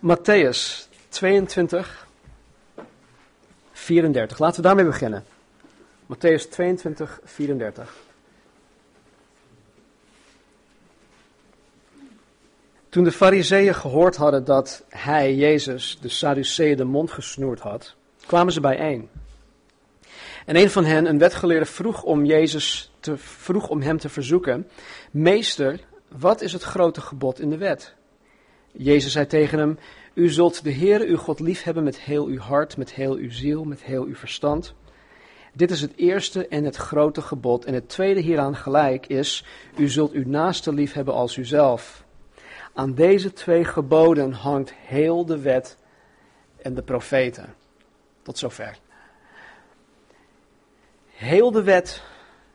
Matthäus 22, 34. Laten we daarmee beginnen. Matthäus 22, 34. Toen de fariseeën gehoord hadden dat hij, Jezus, de Sadduceeën de mond gesnoerd had, kwamen ze bijeen. En een van hen, een wetgeleerde, vroeg om Jezus te, vroeg om hem te verzoeken: Meester, wat is het grote gebod in de wet? Jezus zei tegen hem: U zult de Heere uw God liefhebben met heel uw hart, met heel uw ziel, met heel uw verstand. Dit is het eerste en het grote gebod. En het tweede hieraan gelijk is: U zult uw naaste liefhebben als uzelf. Aan deze twee geboden hangt heel de wet en de profeten. Tot zover. Heel de wet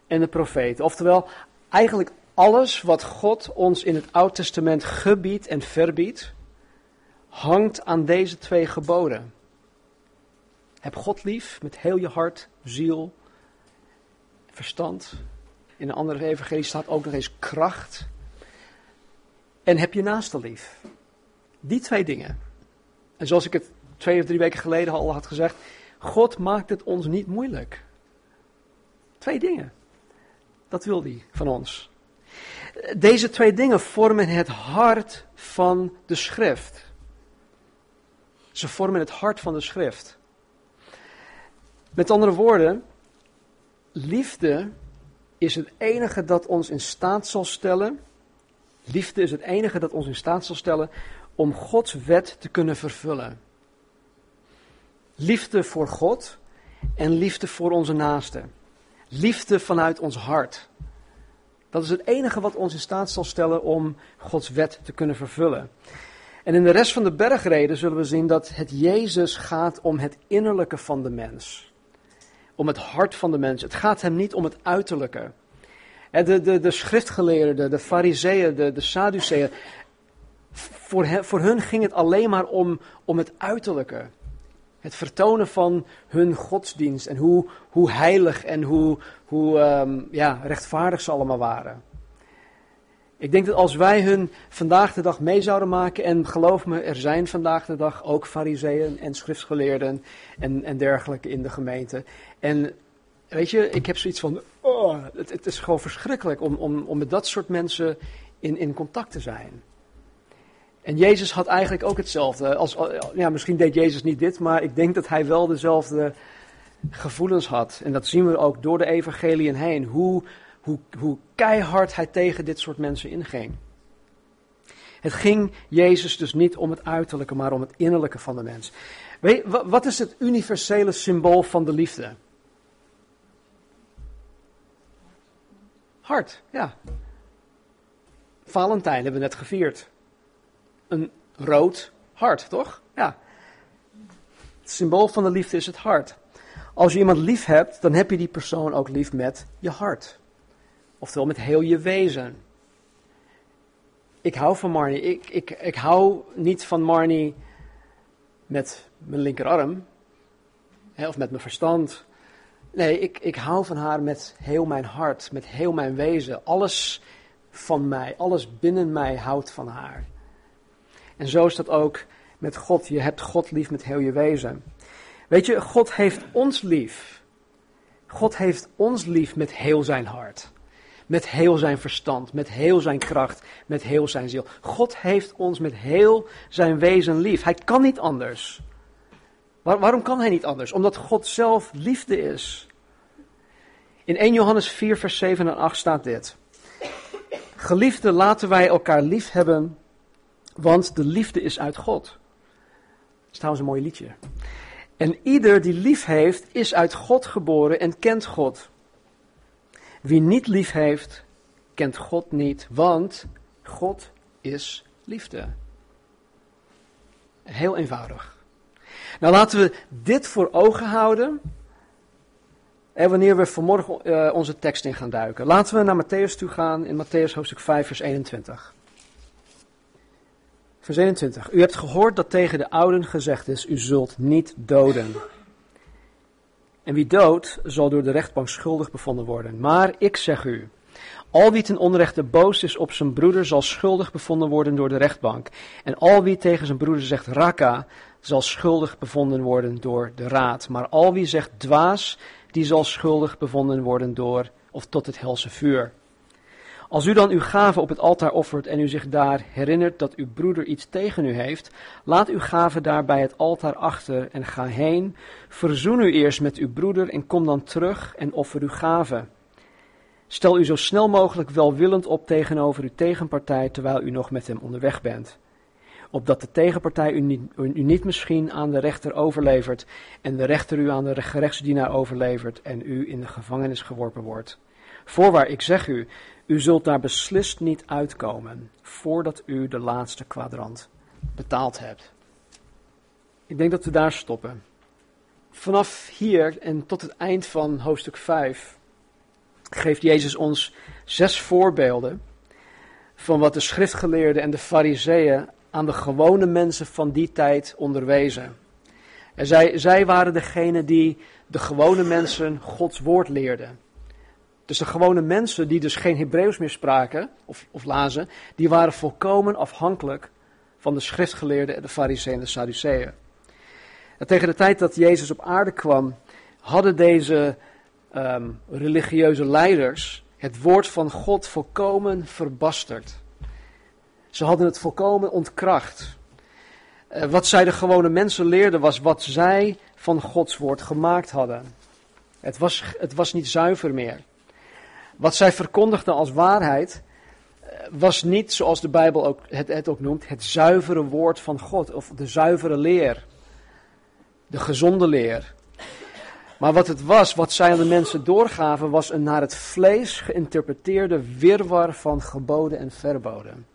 en de profeten. Oftewel, eigenlijk alles wat God ons in het Oud Testament gebiedt en verbiedt, hangt aan deze twee geboden. Heb God lief met heel je hart, ziel, verstand. In een andere evangelie staat ook nog eens kracht. En heb je naaste lief. Die twee dingen. En zoals ik het twee of drie weken geleden al had gezegd, God maakt het ons niet moeilijk. Twee dingen. Dat wil hij van ons. Deze twee dingen vormen het hart van de schrift. Ze vormen het hart van de schrift. Met andere woorden, liefde is het enige dat ons in staat zal stellen. Liefde is het enige dat ons in staat zal stellen om Gods wet te kunnen vervullen. Liefde voor God en liefde voor onze naasten. Liefde vanuit ons hart. Dat is het enige wat ons in staat zal stellen om Gods wet te kunnen vervullen. En in de rest van de bergreden zullen we zien dat het Jezus gaat om het innerlijke van de mens. Om het hart van de mens. Het gaat hem niet om het uiterlijke. De, de, de schriftgeleerden, de fariseeën, de, de sadduceeën. Voor, hen, voor hun ging het alleen maar om, om het uiterlijke. Het vertonen van hun godsdienst en hoe, hoe heilig en hoe, hoe um, ja, rechtvaardig ze allemaal waren. Ik denk dat als wij hun vandaag de dag mee zouden maken, en geloof me, er zijn vandaag de dag ook fariseeën en schriftgeleerden en, en dergelijke in de gemeente. En weet je, ik heb zoiets van, oh, het, het is gewoon verschrikkelijk om, om, om met dat soort mensen in, in contact te zijn. En Jezus had eigenlijk ook hetzelfde. Als, ja, misschien deed Jezus niet dit, maar ik denk dat hij wel dezelfde gevoelens had. En dat zien we ook door de evangeliën heen. Hoe, hoe, hoe keihard hij tegen dit soort mensen inging. Het ging Jezus dus niet om het uiterlijke, maar om het innerlijke van de mens. Weet, wat is het universele symbool van de liefde? Hart, ja. Valentijn hebben we net gevierd een rood hart, toch? Ja. Het symbool van de liefde is het hart. Als je iemand lief hebt, dan heb je die persoon ook lief met je hart. Oftewel met heel je wezen. Ik hou van Marnie. Ik, ik, ik hou niet van Marnie met mijn linkerarm. Hè, of met mijn verstand. Nee, ik, ik hou van haar met heel mijn hart, met heel mijn wezen. Alles van mij, alles binnen mij houdt van haar. En zo is dat ook met God. Je hebt God lief met heel je wezen. Weet je, God heeft ons lief. God heeft ons lief met heel zijn hart. Met heel zijn verstand, met heel zijn kracht, met heel zijn ziel. God heeft ons met heel zijn wezen lief. Hij kan niet anders. waarom kan hij niet anders? Omdat God zelf liefde is. In 1 Johannes 4, vers 7 en 8 staat dit. Geliefde, laten wij elkaar lief hebben, want de liefde is uit God. Dat is trouwens een mooi liedje. En ieder die lief heeft, is uit God geboren en kent God. Wie niet lief heeft, kent God niet, want God is liefde. Heel eenvoudig. Nou laten we dit voor ogen houden. En wanneer we vanmorgen uh, onze tekst in gaan duiken. Laten we naar Matthäus toe gaan in Matthäus hoofdstuk 5, vers 21. Vers 21. U hebt gehoord dat tegen de ouden gezegd is, u zult niet doden. En wie doodt, zal door de rechtbank schuldig bevonden worden. Maar ik zeg u, Al wie ten onrechte boos is op zijn broeder zal schuldig bevonden worden door de rechtbank. En al wie tegen zijn broeder zegt raka zal schuldig bevonden worden door de raad. Maar al wie zegt dwaas, die zal schuldig bevonden worden door of tot het helse vuur. Als u dan uw gave op het altaar offert en u zich daar herinnert dat uw broeder iets tegen u heeft, laat uw gave daar bij het altaar achter en ga heen. Verzoen u eerst met uw broeder en kom dan terug en offer uw gave. Stel u zo snel mogelijk welwillend op tegenover uw tegenpartij terwijl u nog met hem onderweg bent. Opdat de tegenpartij u niet, u niet misschien aan de rechter overlevert en de rechter u aan de gerechtsdienaar overlevert en u in de gevangenis geworpen wordt. Voorwaar, ik zeg u, u zult daar beslist niet uitkomen voordat u de laatste kwadrant betaald hebt. Ik denk dat we daar stoppen. Vanaf hier en tot het eind van hoofdstuk 5 geeft Jezus ons zes voorbeelden van wat de schriftgeleerden en de fariseeën aan de gewone mensen van die tijd onderwezen. En zij, zij waren degene die de gewone mensen Gods woord leerden. Dus de gewone mensen die dus geen Hebreeuws meer spraken of, of lazen, die waren volkomen afhankelijk van de schriftgeleerden, de fariseeën en de sadduceeën. En tegen de tijd dat Jezus op aarde kwam, hadden deze Ehm, religieuze leiders het woord van God volkomen verbasterd. Ze hadden het volkomen ontkracht. Uh, wat zij de gewone mensen leerden was wat zij van Gods woord gemaakt hadden. Het was, het was niet zuiver meer. Wat zij verkondigden als waarheid uh, was niet, zoals de Bijbel ook, het, het ook noemt, het zuivere woord van God of de zuivere leer. De gezonde leer. Maar wat het was, wat zij aan de mensen doorgaven, was een naar het vlees geïnterpreteerde wirwar van geboden en verboden.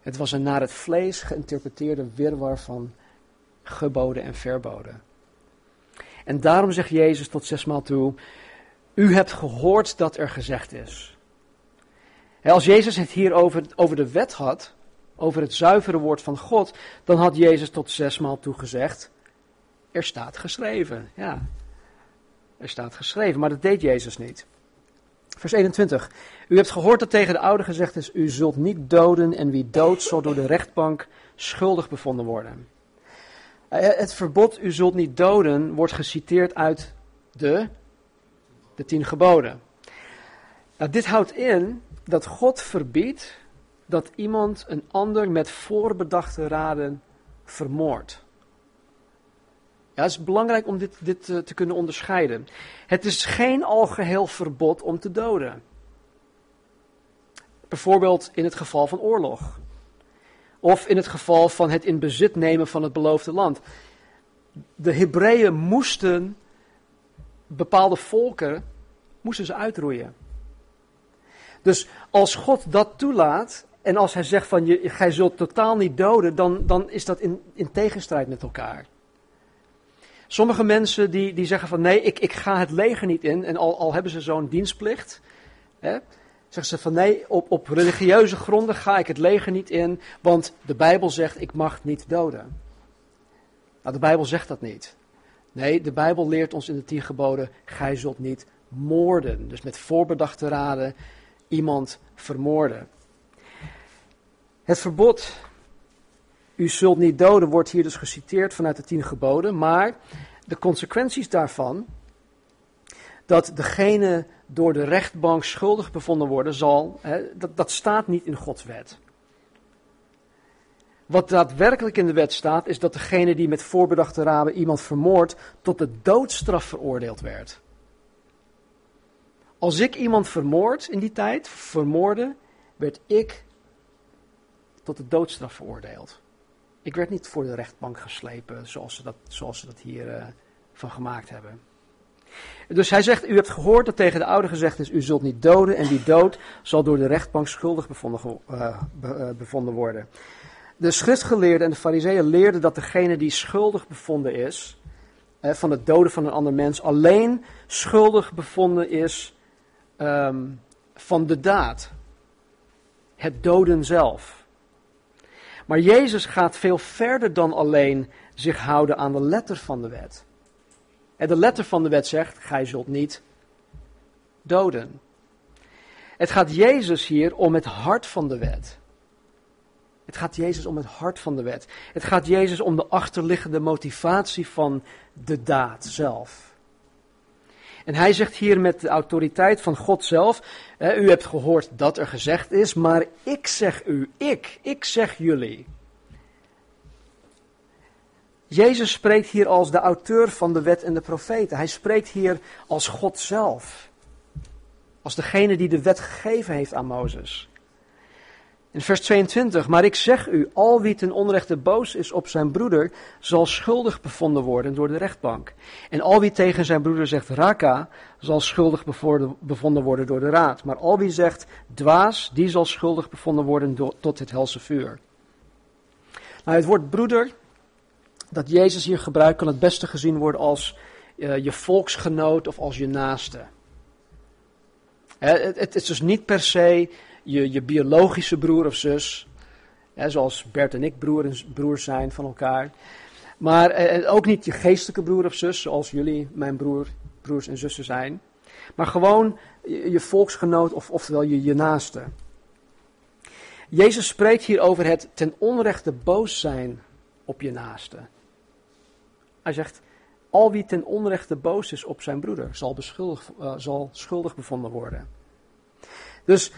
Het was een naar het vlees geïnterpreteerde wirwar van geboden en verboden. En daarom zegt Jezus tot zesmaal toe: U hebt gehoord dat er gezegd is. als Jezus het hier over, de wet had, over het zuivere woord van God, dan had Jezus tot zesmaal toe gezegd: er staat geschreven. Ja, er staat geschreven, maar dat deed Jezus niet. Vers 21. U hebt gehoord dat tegen de oude gezegd is: U zult niet doden en wie doodt zal door de rechtbank schuldig bevonden worden. Eh, het verbod u zult niet doden wordt geciteerd uit de, de tien geboden. Nou, dit houdt in dat God verbiedt dat iemand een ander met voorbedachte raden vermoordt. Het is belangrijk om dit, dit uh, te kunnen onderscheiden. Het is geen algeheel verbod om te doden. Bijvoorbeeld in het geval van oorlog. Of in het geval van het in bezit nemen van het beloofde land. De Hebreeën moesten bepaalde volken moesten ze uitroeien. Dus als God dat toelaat en als hij zegt van je, zult totaal niet doden, dan, dan is dat in, in tegenstrijd met elkaar. Sommige mensen die, die zeggen van nee, ik, ik ga het leger niet in. En al, al hebben ze zo'n dienstplicht, hè, zeggen ze van nee, op, op religieuze gronden ga ik het leger niet in. Want de Bijbel zegt ik mag niet doden. Nou, de Bijbel zegt dat niet. Nee, de Bijbel leert ons in de tien geboden, gij zult niet moorden. Dus met voorbedachte raden iemand vermoorden. Het verbod u zult niet doden wordt hier dus geciteerd vanuit de tien geboden, maar de consequenties daarvan, dat degene door de rechtbank schuldig bevonden worden zal, hè, dat, dat staat niet in Gods wet. Wat daadwerkelijk in de wet staat, is dat degene die met voorbedachte raden iemand vermoordt, tot de doodstraf veroordeeld werd. Als ik iemand vermoord in die tijd, vermoorde, werd ik tot de doodstraf veroordeeld. Ik werd niet voor de rechtbank geslepen zoals ze dat, zoals ze dat hier uh, van gemaakt hebben. Dus hij zegt, u hebt gehoord dat tegen de oude gezegd is, u zult niet doden en wie dood zal door de rechtbank schuldig bevonden, uh, bevonden worden. De schriftgeleerden en de fariseeën leerden dat degene die schuldig bevonden is, van het doden van een ander mens, alleen schuldig bevonden is um, van de daad. Het doden zelf. Maar Jezus gaat veel verder dan alleen zich houden aan de letter van de wet. En de letter van de wet zegt: Gij zult niet doden. Het gaat Jezus hier om het hart van de wet. Het gaat Jezus om het hart van de wet. Het gaat Jezus om de achterliggende motivatie van de daad zelf. En hij zegt hier met de autoriteit van God zelf: U hebt gehoord dat er gezegd is, maar ik zeg u, ik, ik zeg jullie. Jezus spreekt hier als de auteur van de wet en de profeten. Hij spreekt hier als God zelf. Als degene die de wet gegeven heeft aan Mozes. In vers 22, maar ik zeg u, al wie ten onrechte boos is op zijn broeder, zal schuldig bevonden worden door de rechtbank. En al wie tegen zijn broeder zegt raka, zal schuldig bevonden worden door de raad. Maar al wie zegt dwaas, die zal schuldig bevonden worden tot het helse vuur. Nou, het woord broeder, dat Jezus hier gebruikt, kan het beste gezien worden als uh, je volksgenoot of als je naaste. het, is dus niet per se je, je biologische broer of zus. Hè, zoals Bert en ik broers zijn van elkaar. Maar eh, ook niet je geestelijke broer of zus, zoals jullie mijn broer, broers en zussen zijn. Maar gewoon je, volksgenoot of oftewel je, je naaste. Jezus spreekt hier over het ten onrechte boos zijn op je naaste. Hij zegt, al wie ten onrechte boos is op zijn broeder, zal, beschuldig, uh, zal schuldig bevonden worden. Dus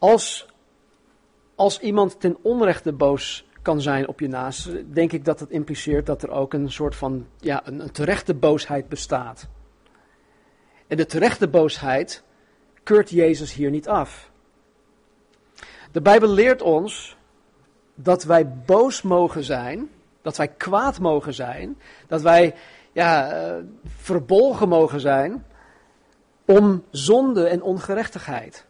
als, als iemand ten onrechte boos kan zijn op je naast, denk ik dat het impliceert dat er ook een soort van, ja, een, terechte boosheid bestaat. En de terechte boosheid keurt Jezus hier niet af. De Bijbel leert ons dat wij boos mogen zijn, dat wij kwaad mogen zijn, dat wij ja, uh, verbolgen mogen zijn om zonde en ongerechtigheid.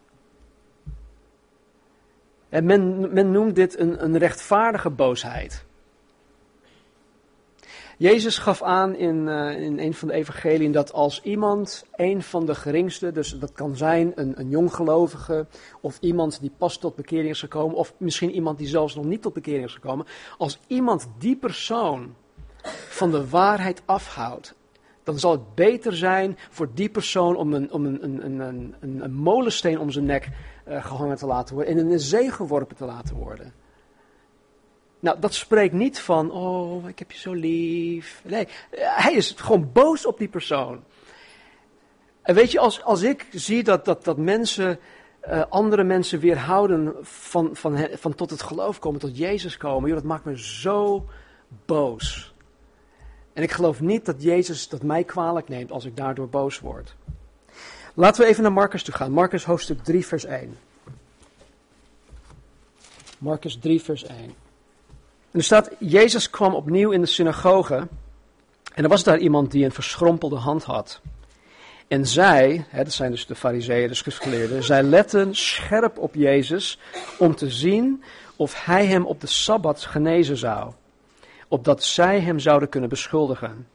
En men, men noemt dit een, een rechtvaardige boosheid. Jezus gaf aan in, uh, in een van de evangeliën dat als iemand, een van de geringste, dus dat kan zijn een, een jonggelovige of iemand die pas tot bekering is gekomen, of misschien iemand die zelfs nog niet tot bekering is gekomen, als iemand die persoon van de waarheid afhoudt, dan zal het beter zijn voor die persoon om een, om een, een, een, een, een molensteen om zijn nek uh, gehangen te laten worden en in de zee geworpen te laten worden. Nou, dat spreekt niet van, oh, ik heb je zo lief. Nee, hij is gewoon boos op die persoon. En weet je, als, als ik zie dat, dat, dat mensen, uh, andere mensen weerhouden van, van, van tot het geloof komen, tot Jezus komen, joh, dat maakt me zo boos. En ik geloof niet dat Jezus dat mij kwalijk neemt als ik daardoor boos word. Laten we even naar Marcus toe gaan. Marcus hoofdstuk 3, vers 1. Marcus 3, vers 1. En er staat, Jezus kwam opnieuw in de synagoge. En er was daar iemand die een verschrompelde hand had. En zij, hè, dat zijn dus de fariseeën, de schriftgeleerden, zij letten scherp op Jezus om te zien of hij hem op de Sabbat genezen zou. Opdat zij hem zouden kunnen beschuldigen.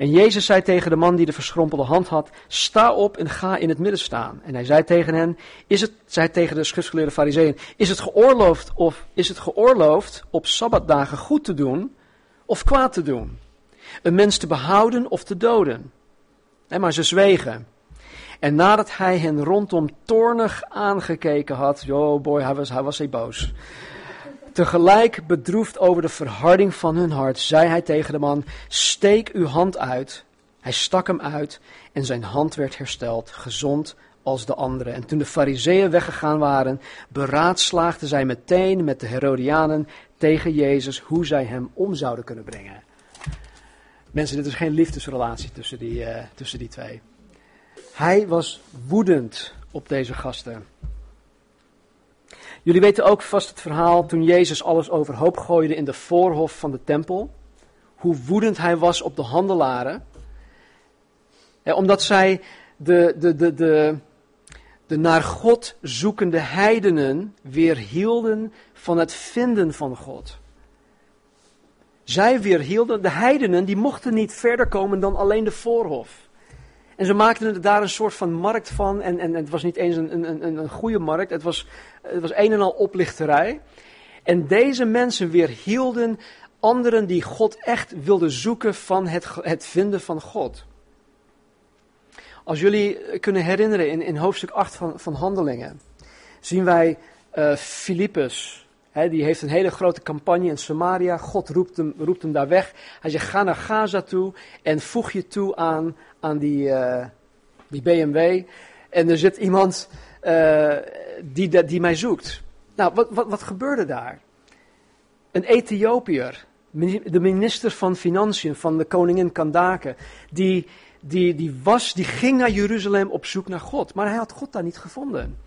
En Jezus zei tegen de man die de verschrompelde hand had: Sta op en ga in het midden staan. En hij zei tegen hen: Is het, zei tegen de schriftgeleerde fariseeën: Is het geoorloofd of is het geoorloofd op sabbatdagen goed te doen of kwaad te doen? Een mens te behouden of te doden? maar ze zwegen. En nadat hij hen rondom toornig aangekeken had, oh boy, hij was, hij was boos. Tegelijk bedroefd over de verharding van hun hart, zei hij tegen de man: Steek uw hand uit. Hij stak hem uit en zijn hand werd hersteld, gezond als de andere. En toen de Fariseeën weggegaan waren, beraadslaagden zij meteen met de Herodianen tegen Jezus hoe zij hem om zouden kunnen brengen. Mensen, dit is geen liefdesrelatie tussen die, uh, tussen die twee. Hij was woedend op deze gasten. Jullie weten ook vast het verhaal toen Jezus alles overhoop gooide in de voorhof van de tempel. Hoe woedend hij was op de handelaren. omdat zij de, de, de, de, de naar God zoekende heidenen weerhielden van het vinden van God. Zij weerhielden, de heidenen, die mochten niet verder komen dan alleen de voorhof. En ze maakten daar een soort van markt van. En, en, het was niet eens een, een, een, een goede markt. Het was, het was een en al oplichterij. En deze mensen weerhielden anderen die God echt wilden zoeken van het, het vinden van God. Als jullie kunnen herinneren in, in hoofdstuk 8 van, van Handelingen. zien wij uh. Die heeft een hele grote campagne in Samaria. God roept hem, roept hem daar weg. Hij zegt: Ga naar Gaza toe en voeg je toe aan, aan die, die BMW. En er zit iemand uh, die, die mij zoekt. Nou, wat, wat, wat gebeurde daar? Een Ethiopiër, de minister van Financiën van de koningin Kandake, die, die, die, was, die ging naar Jeruzalem op zoek naar God. Maar hij had God daar niet gevonden.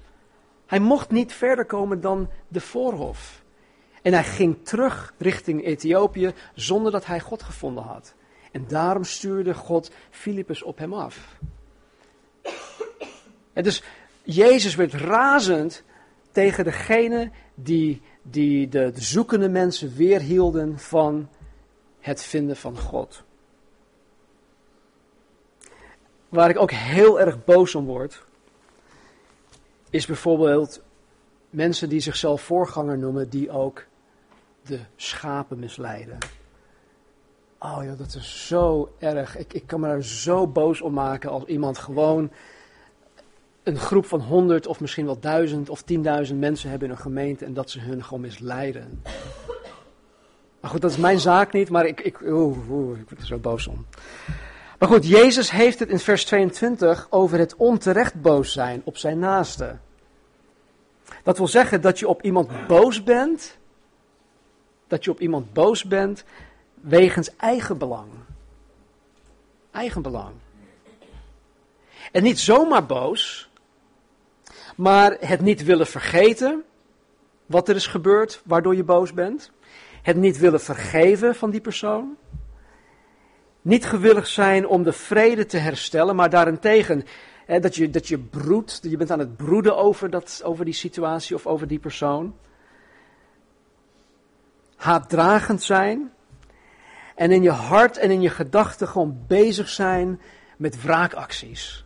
Hij mocht niet verder komen dan de voorhof. En hij ging terug richting Ethiopië zonder dat hij God gevonden had. En daarom stuurde God Filippus op hem af. En dus Jezus werd razend tegen degene die, die de, de zoekende mensen weerhielden van het vinden van God. Waar ik ook heel erg boos om word, is bijvoorbeeld mensen die zichzelf voorganger noemen, die ook de schapen misleiden. Oh ja, dat is zo erg. Ik, ik kan me daar zo boos om maken als iemand gewoon een groep van honderd of misschien wel duizend of tienduizend mensen hebben in een gemeente en dat ze hun gewoon misleiden. Maar goed, dat is mijn zaak niet, maar ik, ik, oeh, ik word er zo boos om. Maar goed, Jezus heeft het in vers 22 over het onterecht boos zijn op zijn naaste. Dat wil zeggen dat je op iemand boos bent, dat je op iemand boos bent wegens eigen belang. Eigen belang. En niet zomaar boos, maar het niet willen vergeten wat er is gebeurd waardoor je boos bent. Het niet willen vergeven van die persoon. Niet gewillig zijn om de vrede te herstellen, maar daarentegen hè, dat, je, dat je broedt, je bent aan het broeden over, dat, over die situatie of over die persoon. Haatdragend zijn. En in je hart en in je gedachten gewoon bezig zijn met wraakacties.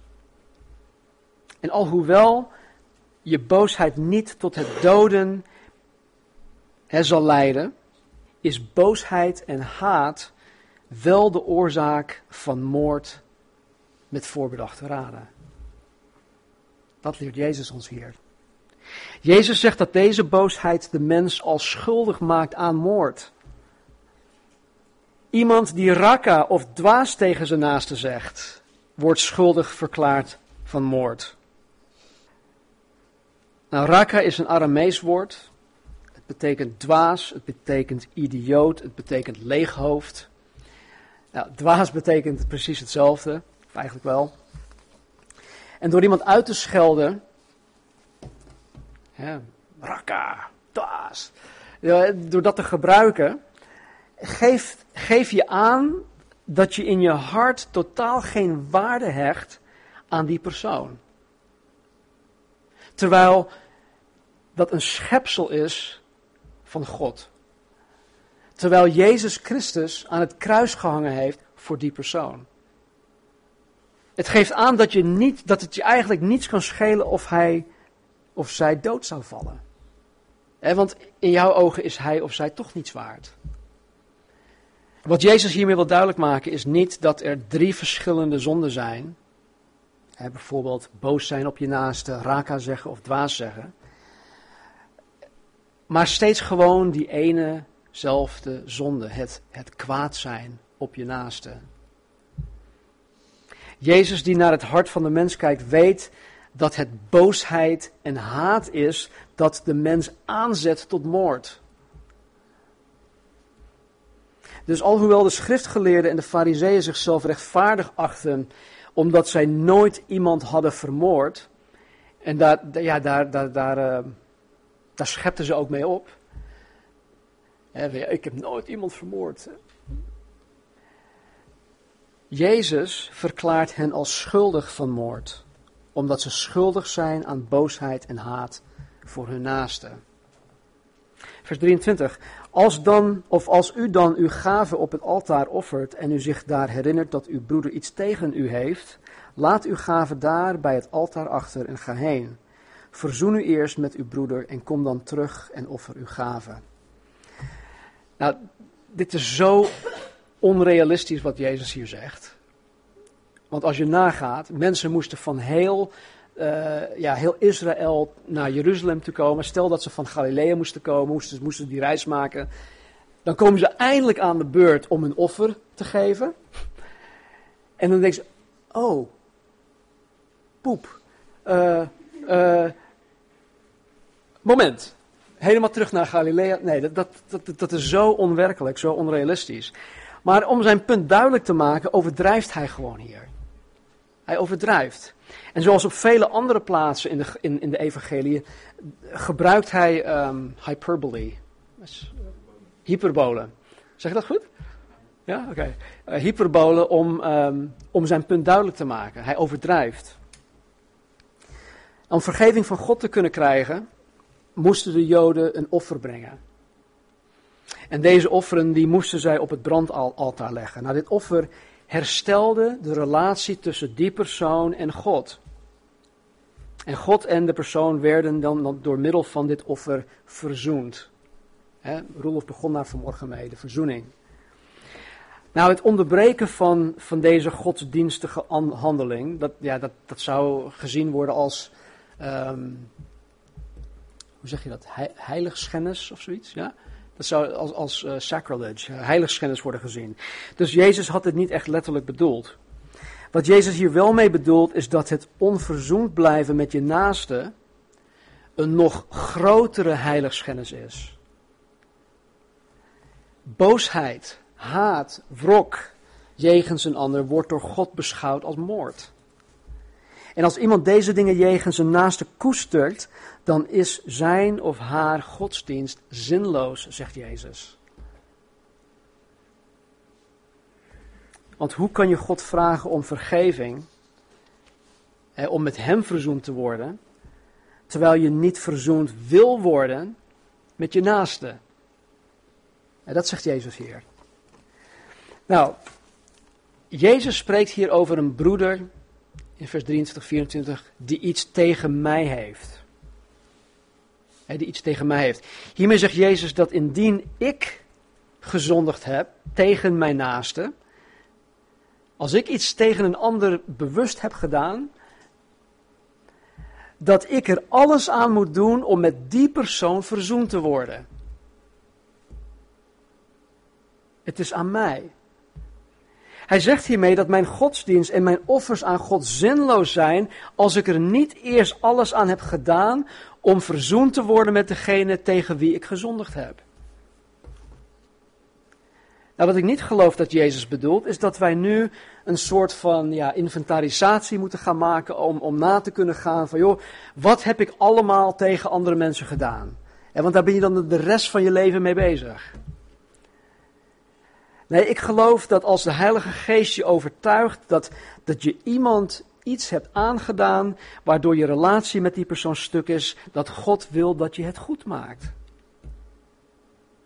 En alhoewel je boosheid niet tot het doden zal leiden, is boosheid en haat wel de oorzaak van moord met voorbedachte raden. Dat leert Jezus ons hier. Jezus zegt dat deze boosheid de mens al schuldig maakt aan moord. Iemand die raka of dwaas tegen zijn naaste zegt, wordt schuldig verklaard van moord. Nou, raka is een Aramees woord. Het betekent dwaas, het betekent idioot, het betekent leeghoofd. Nou, dwaas betekent precies hetzelfde, eigenlijk wel. En door iemand uit te schelden, hè, raka, dwaas, door dat te gebruiken, geef, geef je aan dat je in je hart totaal geen waarde hecht aan die persoon. Terwijl dat een schepsel is van God. Terwijl Jezus Christus aan het kruis gehangen heeft voor die persoon. Het geeft aan dat, je niet, dat het je eigenlijk niets kan schelen of hij of zij dood zou vallen. want in jouw ogen is hij of zij toch niets waard. Wat Jezus hiermee wil duidelijk maken is niet dat er drie verschillende zonden zijn. bijvoorbeeld boos zijn op je naaste, raka zeggen of dwaas zeggen. Maar steeds gewoon die enezelfde zonde, het, het kwaad zijn op je naaste. Jezus die naar het hart van de mens kijkt, weet dat het boosheid en haat is dat de mens aanzet tot moord. Dus alhoewel de schriftgeleerden en de fariseeën zichzelf rechtvaardig achten omdat zij nooit iemand hadden vermoord, en daar, ja, daar, daar, daar, uh, daar schepten ze ook mee op. ik heb nooit iemand vermoord. Jezus verklaart hen als schuldig van moord, omdat ze schuldig zijn aan boosheid en haat voor hun naaste. Vers 23. Als dan, of als u dan uw gave op het altaar offert en u zich daar herinnert dat uw broeder iets tegen u heeft, laat uw gave daar bij het altaar achter en ga heen. Verzoen u eerst met uw broeder en kom dan terug en offer uw gave. Nou, dit is zo onrealistisch wat Jezus hier zegt. Want als je nagaat, mensen moesten van heel eh, ja, heel Israël naar Jeruzalem te komen. Stel dat ze van Galilea moesten komen, moesten, moesten die reis maken. Dan komen ze eindelijk aan de beurt om een offer te geven. En dan denken ze, oh, poep. Uh, moment, helemaal terug naar Galilea. Nee, dat, dat, dat, is zo onwerkelijk, zo onrealistisch. Maar om zijn punt duidelijk te maken, overdrijft hij gewoon hier. Hij overdrijft. En zoals op vele andere plaatsen in de, in, in de evangelie gebruikt hij um, hyperbole. Zeg je dat goed? Ja, oké. Okay. Uh, hyperbole om, um, om zijn punt duidelijk te maken. Hij overdrijft. Om vergeving van God te kunnen krijgen, moesten de Joden een offer brengen. En deze offeren die moesten zij op het brandaltaar leggen. Nou, dit offer herstelde de relatie tussen die persoon en God. En God en de persoon werden dan door middel van dit offer verzoend. He, Roelof begon daar vanmorgen mee, de verzoening. Nou, het onderbreken van, van deze godsdienstige handeling, dat, ja, dat, dat zou gezien worden als, um, hoe zeg je dat, heiligschennis of zoiets, ja? Dat zou als, als uh, sacrilege, uh, heiligschennis worden gezien. Dus Jezus had het niet echt letterlijk bedoeld. Wat Jezus hier wel mee bedoelt, is dat het onverzoend blijven met je naaste een nog grotere heiligschennis is. Boosheid, haat, wrok jegens een ander wordt door God beschouwd als moord. En als iemand deze dingen jegens een naaste koestert, dan is zijn of haar godsdienst zinloos, zegt Jezus. Want hoe kan je God vragen om vergeving, hè, om met Hem verzoend te worden, terwijl je niet verzoend wil worden met je naaste? En dat zegt Jezus hier. Nou, Jezus spreekt hier over een broeder in vers 23, 24, die iets tegen mij heeft. Die iets tegen mij heeft. Hiermee zegt Jezus dat indien ik gezondigd heb tegen mijn naaste, als ik iets tegen een ander bewust heb gedaan, dat ik er alles aan moet doen om met die persoon verzoend te worden. Het is aan mij. Hij zegt hiermee dat mijn godsdienst en mijn offers aan God zinloos zijn als ik er niet eerst alles aan heb gedaan om verzoend te worden met degene tegen wie ik gezondigd heb. Nou, wat ik niet geloof dat Jezus bedoelt, is dat wij nu een soort van ja, inventarisatie moeten gaan maken om, om na te kunnen gaan van, joh, wat heb ik allemaal tegen andere mensen gedaan? En want daar ben je dan de rest van je leven mee bezig. Nee, ik geloof dat als de Heilige Geest je overtuigt dat, dat je iemand iets hebt aangedaan, waardoor je relatie met die persoon stuk is, dat God wil dat je het goed maakt.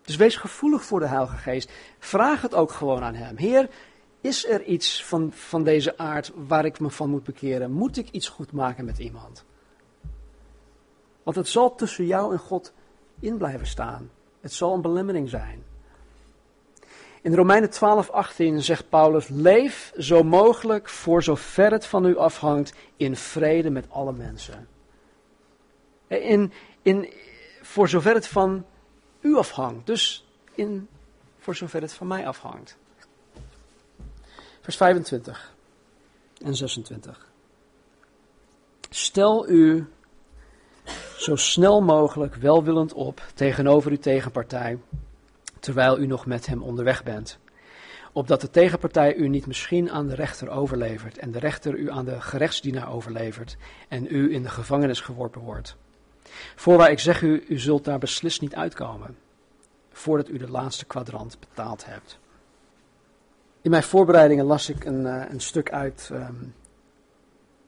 Dus wees gevoelig voor de Heilige Geest. Vraag het ook gewoon aan Hem. Heer, is er iets van, van deze aard waar ik me van moet bekeren? Moet ik iets goed maken met iemand? Want het zal tussen jou en God in blijven staan. Het zal een belemmering zijn. In Romeinen 12, 18 zegt Paulus: Leef zo mogelijk, voor zover het van u afhangt, in vrede met alle mensen. In, in, voor zover het van u afhangt. Dus in, voor zover het van mij afhangt. Vers 25 en 26. Stel u zo snel mogelijk welwillend op tegenover uw tegenpartij terwijl u nog met hem onderweg bent. Opdat de tegenpartij u niet misschien aan de rechter overlevert en de rechter u aan de gerechtsdienaar overlevert en u in de gevangenis geworpen wordt. Voorwaar ik zeg u, u zult daar beslist niet uitkomen, voordat u de laatste kwadrant betaald hebt. In mijn voorbereidingen las ik een, uh, een stuk uit um,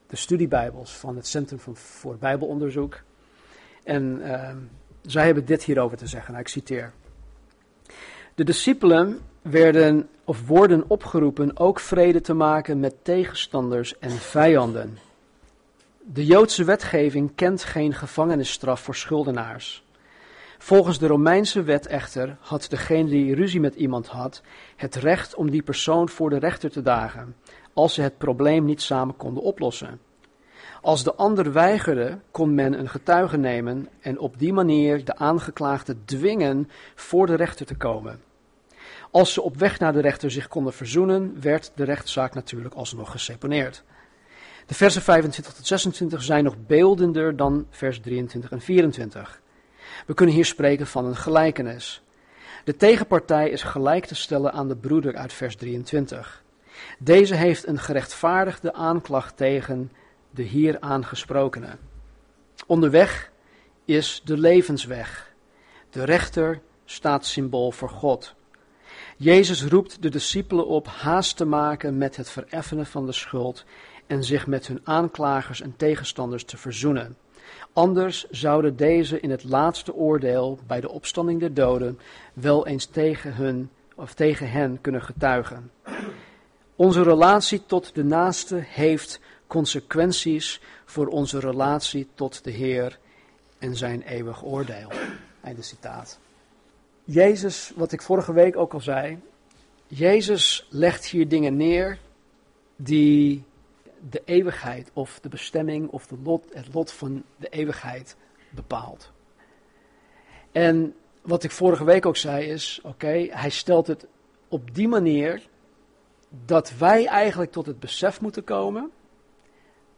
de studiebijbels van het Centrum voor Bijbelonderzoek. En uh, zij hebben dit hierover te zeggen. Nou, ik citeer. De discipelen werden of worden opgeroepen ook vrede te maken met tegenstanders en vijanden. De Joodse wetgeving kent geen gevangenisstraf voor schuldenaars. Volgens de Romeinse wet echter had degene die ruzie met iemand had het recht om die persoon voor de rechter te dagen, als ze het probleem niet samen konden oplossen. Als de ander weigerde, kon men een getuige nemen en op die manier de aangeklaagde dwingen voor de rechter te komen. Als ze op weg naar de rechter zich konden verzoenen, werd de rechtszaak natuurlijk alsnog geseponeerd. De versen 25 tot 26 zijn nog beeldender dan vers 23 en 24. We kunnen hier spreken van een gelijkenis. De tegenpartij is gelijk te stellen aan de broeder uit vers 23. Deze heeft een gerechtvaardigde aanklacht tegen de hier aangesprokene. Onderweg is de levensweg. De rechter staat symbool voor God. Jezus roept de discipelen op haast te maken met het vereffenen van de schuld en zich met hun aanklagers en tegenstanders te verzoenen. Anders zouden deze in het laatste oordeel bij de opstanding der doden wel eens tegen hun of tegen hen kunnen getuigen. Onze relatie tot de naaste heeft consequenties voor onze relatie tot de Heer en zijn eeuwig oordeel. Einde citaat. Jezus, wat ik vorige week ook al zei, Jezus legt hier dingen neer die de eeuwigheid of de bestemming of de lot, het lot van de eeuwigheid bepaalt. En wat ik vorige week ook zei is, oké, hij stelt het op die manier dat wij eigenlijk tot het besef moeten komen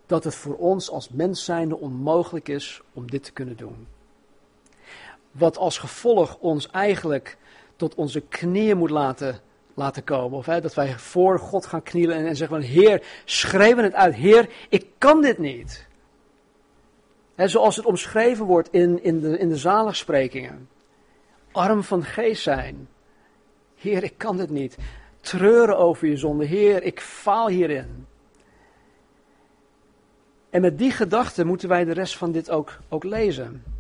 dat het voor ons als mens zijnde onmogelijk is om dit te kunnen doen. Wat als gevolg ons eigenlijk tot onze knieën moet laten, laten komen. Of hè, dat wij voor God gaan knielen en, en zeggen van Heer, schreeuwen het uit. Heer, ik kan dit niet. Zoals het omschreven wordt in, in, de, in de zaligsprekingen. Arm van geest zijn. Heer, ik kan dit niet. Treuren over je zonde. Heer, ik faal hierin. En met die gedachte moeten wij de rest van dit ook, ook lezen.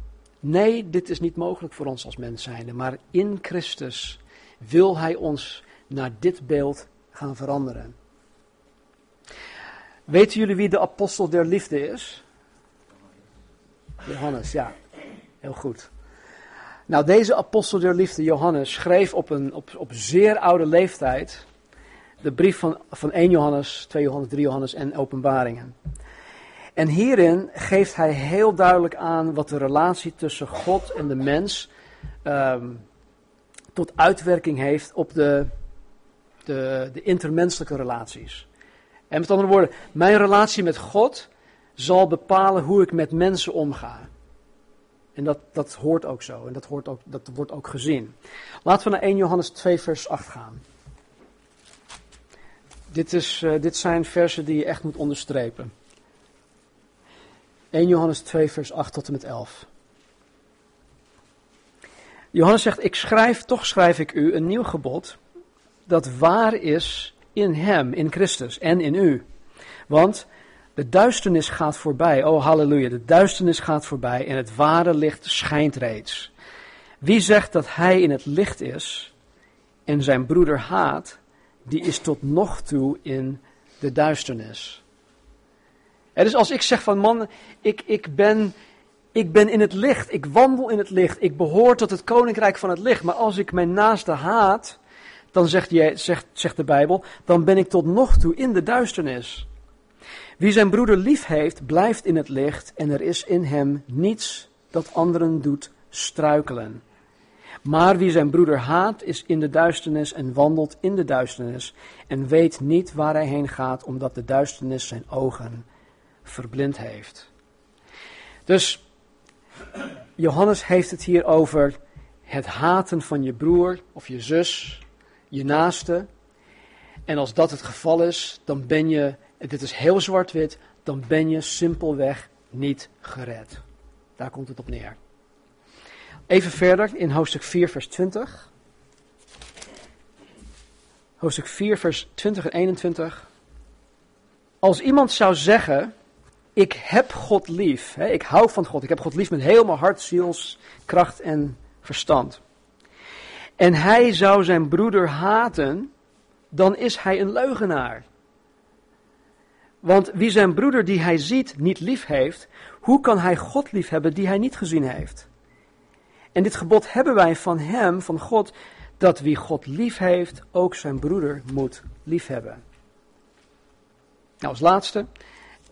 Nee, dit is niet mogelijk voor ons als mens zijnde, maar in Christus wil Hij ons naar dit beeld gaan veranderen. Weten jullie wie de apostel der liefde is? Johannes, ja. Heel goed. Nou, deze apostel der liefde, Johannes, schreef op een op, op zeer oude leeftijd de brief van, van 1 Johannes, 2 Johannes, 3 Johannes en openbaringen. En hierin geeft hij heel duidelijk aan wat de relatie tussen God en de mens um, tot uitwerking heeft op de, de, de intermenselijke relaties. En met andere woorden, mijn relatie met God zal bepalen hoe ik met mensen omga. En dat, dat hoort ook zo. En dat, hoort ook, dat wordt ook gezien. Laten we naar 1 Johannes 2, vers 8 gaan. Dit, is, uh, dit zijn versen die je echt moet onderstrepen. 1 Johannes 2, vers 8 tot en met 11. Johannes zegt, ik schrijf, toch schrijf ik u een nieuw gebod, dat waar is in hem, in Christus en in u. Want de duisternis gaat voorbij, oh halleluja, de duisternis gaat voorbij en het ware licht schijnt reeds. Wie zegt dat hij in het licht is en zijn broeder haat, die is tot nog toe in de duisternis. Dus als ik zeg van man, ik, ik, ben, ik ben in het licht, ik wandel in het licht, ik behoor tot het koninkrijk van het licht. Maar als ik mijn naaste haat, dan zegt, je, zegt, zegt de Bijbel, dan ben ik tot nog toe in de duisternis. Wie zijn broeder lief heeft, blijft in het licht en er is in hem niets dat anderen doet struikelen. Maar wie zijn broeder haat, is in de duisternis en wandelt in de duisternis en weet niet waar hij heen gaat, omdat de duisternis zijn ogen verblind heeft. Dus Johannes heeft het hier over het haten van je broer of je zus, je naaste. En als dat het geval is, dan ben je, dit is heel zwart-wit, dan ben je simpelweg niet gered. Daar komt het op neer. Even verder in hoofdstuk 4, vers 20. Hoofdstuk 4, vers 20 en 21. Als iemand zou zeggen, ik heb God lief. Hè? Ik hou van God. Ik heb God lief met heel mijn hart, ziels, kracht en verstand. En hij zou zijn broeder haten, dan is hij een leugenaar. Want wie zijn broeder die hij ziet niet lief heeft, hoe kan hij God lief hebben die hij niet gezien heeft? En dit gebod hebben wij van hem, van God, dat wie God lief heeft, ook zijn broeder moet lief hebben. Nou, als laatste,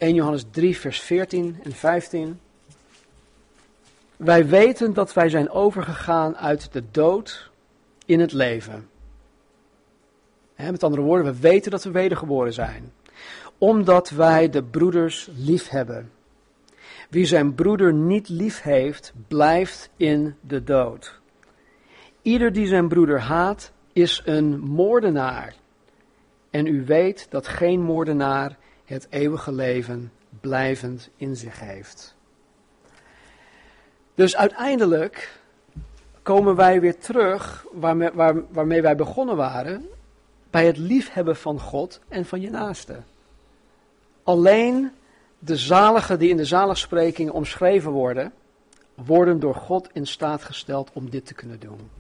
1 Johannes 3, vers 14 en 15. Wij weten dat wij zijn overgegaan uit de dood in het leven. met andere woorden, we weten dat we wedergeboren zijn. Omdat wij de broeders lief hebben. Wie zijn broeder niet lief heeft, blijft in de dood. Ieder die zijn broeder haat, is een moordenaar. En u weet dat geen moordenaar het eeuwige leven blijvend in zich heeft. Dus uiteindelijk komen wij weer terug waarmee, waar, waarmee wij begonnen waren, bij het liefhebben van God en van je naaste. Alleen de zaligen die in de zaligsprekingen omschreven worden, worden door God in staat gesteld om dit te kunnen doen.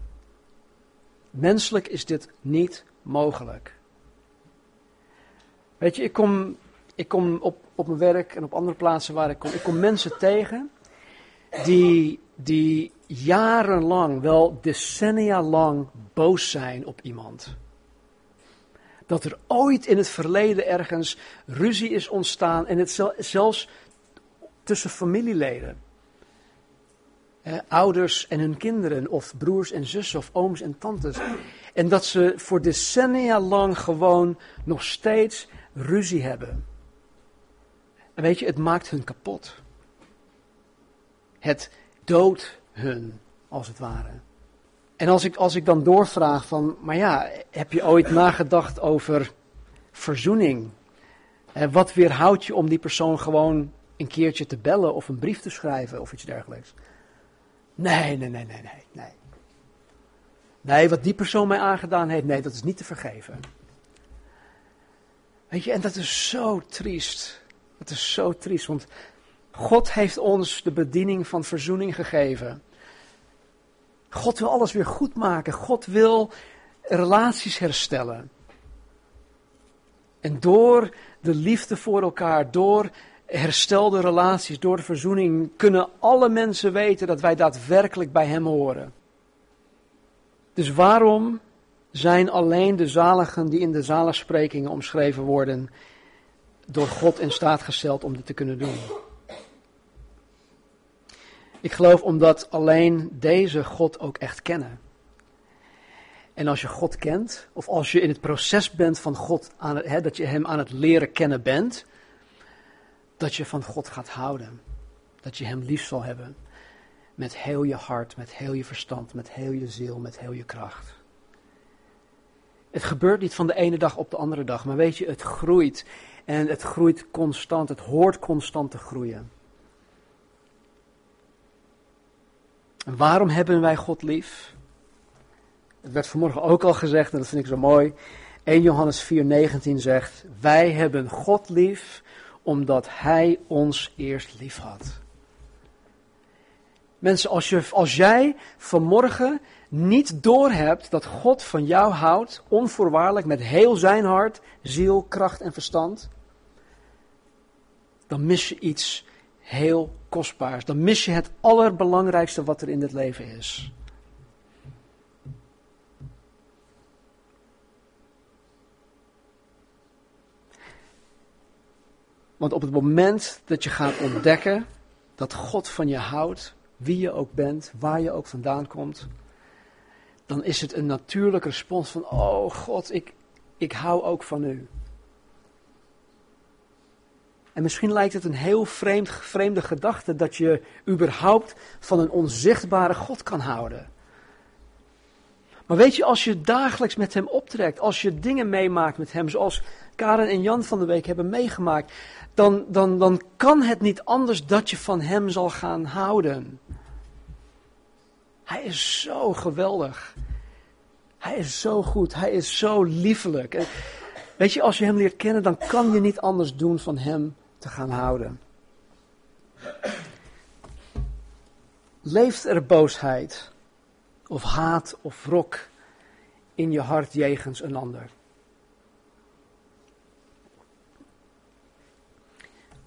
Menselijk is dit niet mogelijk. Weet je, ik kom, ik kom op, op mijn werk en op andere plaatsen waar ik kom, ik kom mensen tegen die, die jarenlang, wel decennia lang boos zijn op iemand. Dat er ooit in het verleden ergens ruzie is ontstaan en het zelfs tussen familieleden. Eh, ouders en hun kinderen, of broers en zussen, of ooms en tantes. En dat ze voor decennia lang gewoon nog steeds ruzie hebben. En weet je, het maakt hun kapot. Het doodt hun, als het ware. En als ik, als ik dan doorvraag van, maar ja, heb je ooit nagedacht over verzoening? Eh, wat weerhoudt je om die persoon gewoon een keertje te bellen of een brief te schrijven of iets dergelijks? Nee, nee, nee, nee, nee, nee. Nee, wat die persoon mij aangedaan heeft, nee, dat is niet te vergeven. Weet je, en dat is zo triest. Dat is zo triest, want God heeft ons de bediening van verzoening gegeven. God wil alles weer goed maken. God wil relaties herstellen. En door de liefde voor elkaar, door herstelde relaties, door de verzoening, kunnen alle mensen weten dat wij daadwerkelijk bij Hem horen. Dus waarom zijn alleen de zaligen die in de zaligsprekingen omschreven worden, door God in staat gesteld om dit te kunnen doen? Ik geloof omdat alleen deze God ook echt kennen. En als je God kent, of als je in het proces bent van God, aan het, dat je Hem aan het leren kennen bent, dat je van God gaat houden. Dat je Hem lief zal hebben. Met heel je hart, met heel je verstand, met heel je ziel, met heel je kracht. Het gebeurt niet van de ene dag op de andere dag, maar weet je, het groeit. En het groeit constant, het hoort constant te groeien. En waarom hebben wij God lief? Het werd vanmorgen ook al gezegd, en dat vind ik zo mooi. 1 Johannes 4,19 zegt: Wij hebben God lief omdat Hij ons eerst lief had. Mensen, als, je, als jij vanmorgen niet doorhebt dat God van jou houdt, onvoorwaardelijk, met heel zijn hart, ziel, kracht en verstand, dan mis je iets heel kostbaars. Dan mis je het allerbelangrijkste wat er in dit leven is. Want op het moment dat je gaat ontdekken dat God van je houdt, wie je ook bent, waar je ook vandaan komt, dan is het een natuurlijke respons van, oh God, ik, ik hou ook van u. En misschien lijkt het een heel vreemd, vreemde gedachte dat je überhaupt van een onzichtbare God kan houden. Maar weet je, als je dagelijks met Hem optrekt, als je dingen meemaakt met Hem, zoals Karen en Jan van de week hebben meegemaakt, dan, dan, dan kan het niet anders dat je van Hem zal gaan houden. Hij is zo geweldig. Hij is zo goed. Hij is zo liefelijk. weet je, als je Hem leert kennen, dan kan je niet anders doen van Hem te gaan houden. Leeft er boosheid of haat of wrok in je hart jegens een ander?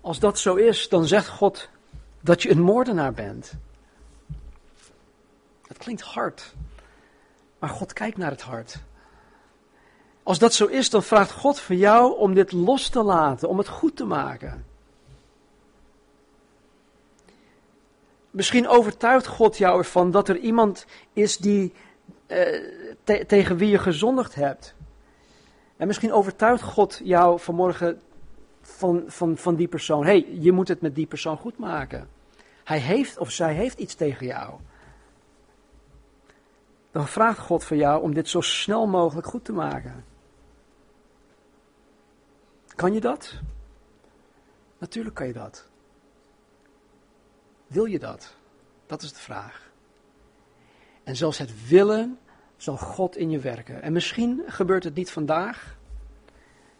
Als dat zo is, dan zegt God dat je een moordenaar bent. Dat klinkt hard. Maar God kijkt naar het hart. Als dat zo is, dan vraagt God van jou om dit los te laten, om het goed te maken. Misschien overtuigt God jou ervan dat er iemand is die, eh, tegen wie je gezondigd hebt. En misschien overtuigt God jou vanmorgen van, van, van die persoon. hey, je moet het met die persoon goed maken. Hij heeft of zij heeft iets tegen jou. Dan vraagt God van jou om dit zo snel mogelijk goed te maken. Kan je dat? Natuurlijk kan je dat. Wil je dat? Dat is de vraag. En zelfs het willen zal God in je werken. En misschien gebeurt het niet vandaag.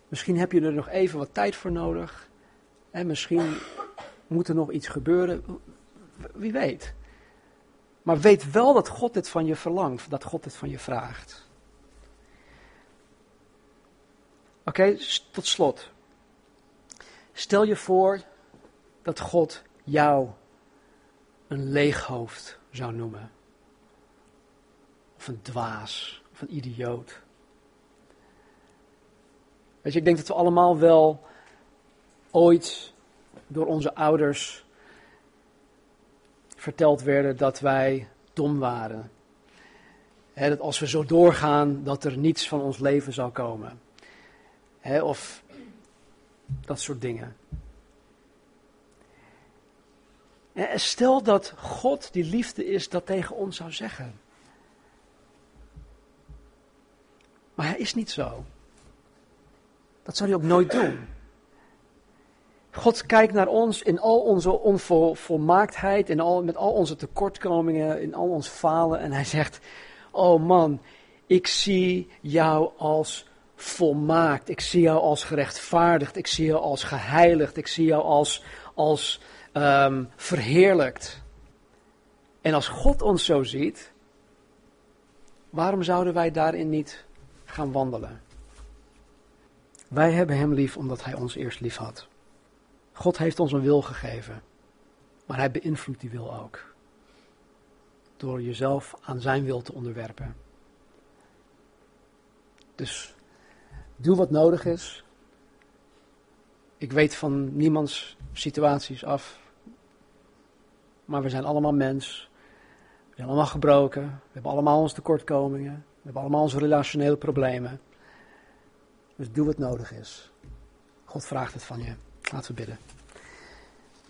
Misschien heb je er nog even wat tijd voor nodig. En misschien moet er nog iets gebeuren. Wie weet. Maar weet wel dat God dit van je verlangt, dat God dit van je vraagt. Oké, tot slot. Stel je voor dat God jou een leeg hoofd zou noemen. Of een dwaas, of een idioot. Weet je, ik denk dat we allemaal wel ooit door onze ouders verteld werden dat wij dom waren. dat als we zo doorgaan, dat er niets van ons leven zal komen. of dat soort dingen. En stel dat God, die liefde is, dat tegen ons zou zeggen. Maar hij is niet zo. Dat zou hij ook nooit doen. God kijkt naar ons in al onze onvolmaaktheid, al, met al onze tekortkomingen, in al ons falen. En hij zegt, oh man, ik zie jou als volmaakt. Ik zie jou als gerechtvaardigd. Ik zie jou als geheiligd. Ik zie jou als, als um, verheerlijkt. En als God ons zo ziet, waarom zouden wij daarin niet gaan wandelen? Wij hebben Hem lief omdat Hij ons eerst lief had. God heeft ons een wil gegeven, maar Hij beïnvloedt die wil ook. Door jezelf aan Zijn wil te onderwerpen. Dus doe wat nodig is. Ik weet van niemands situaties af. Maar we zijn allemaal mens. We zijn allemaal gebroken. We hebben allemaal onze tekortkomingen. We hebben allemaal onze relationele problemen. Dus doe wat nodig is. God vraagt het van je. Laten we bidden.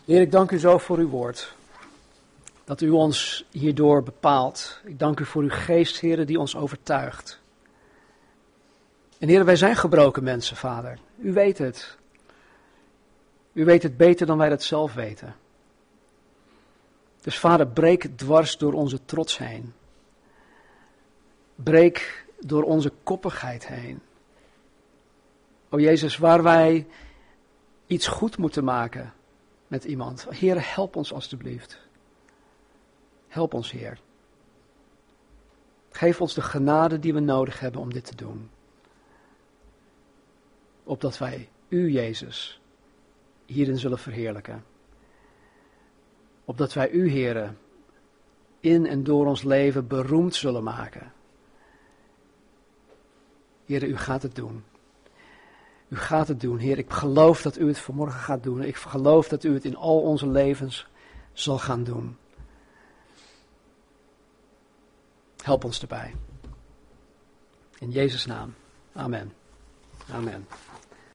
Heer, ik dank u zo voor uw woord. Dat u ons hierdoor bepaalt. Ik dank u voor uw geest, Heer, die ons overtuigt. En Heer, wij zijn gebroken mensen, Vader. U weet het. U weet het beter dan wij dat zelf weten. Dus Vader, breek dwars door onze trots heen. Breek door onze koppigheid heen. O Jezus, waar wij iets goed moeten maken met iemand. Heer, help ons alstublieft. Help ons, Heer. Geef ons de genade die we nodig hebben om dit te doen. Opdat wij U, Jezus, hierin zullen verheerlijken. Opdat wij U, Heere, in en door ons leven beroemd zullen maken. Heer, U gaat het doen. U gaat het doen, Heer. Ik geloof dat U het vanmorgen gaat doen. Ik geloof dat U het in al onze levens zal gaan doen. Help ons erbij. In Jezus' naam. Amen. Amen.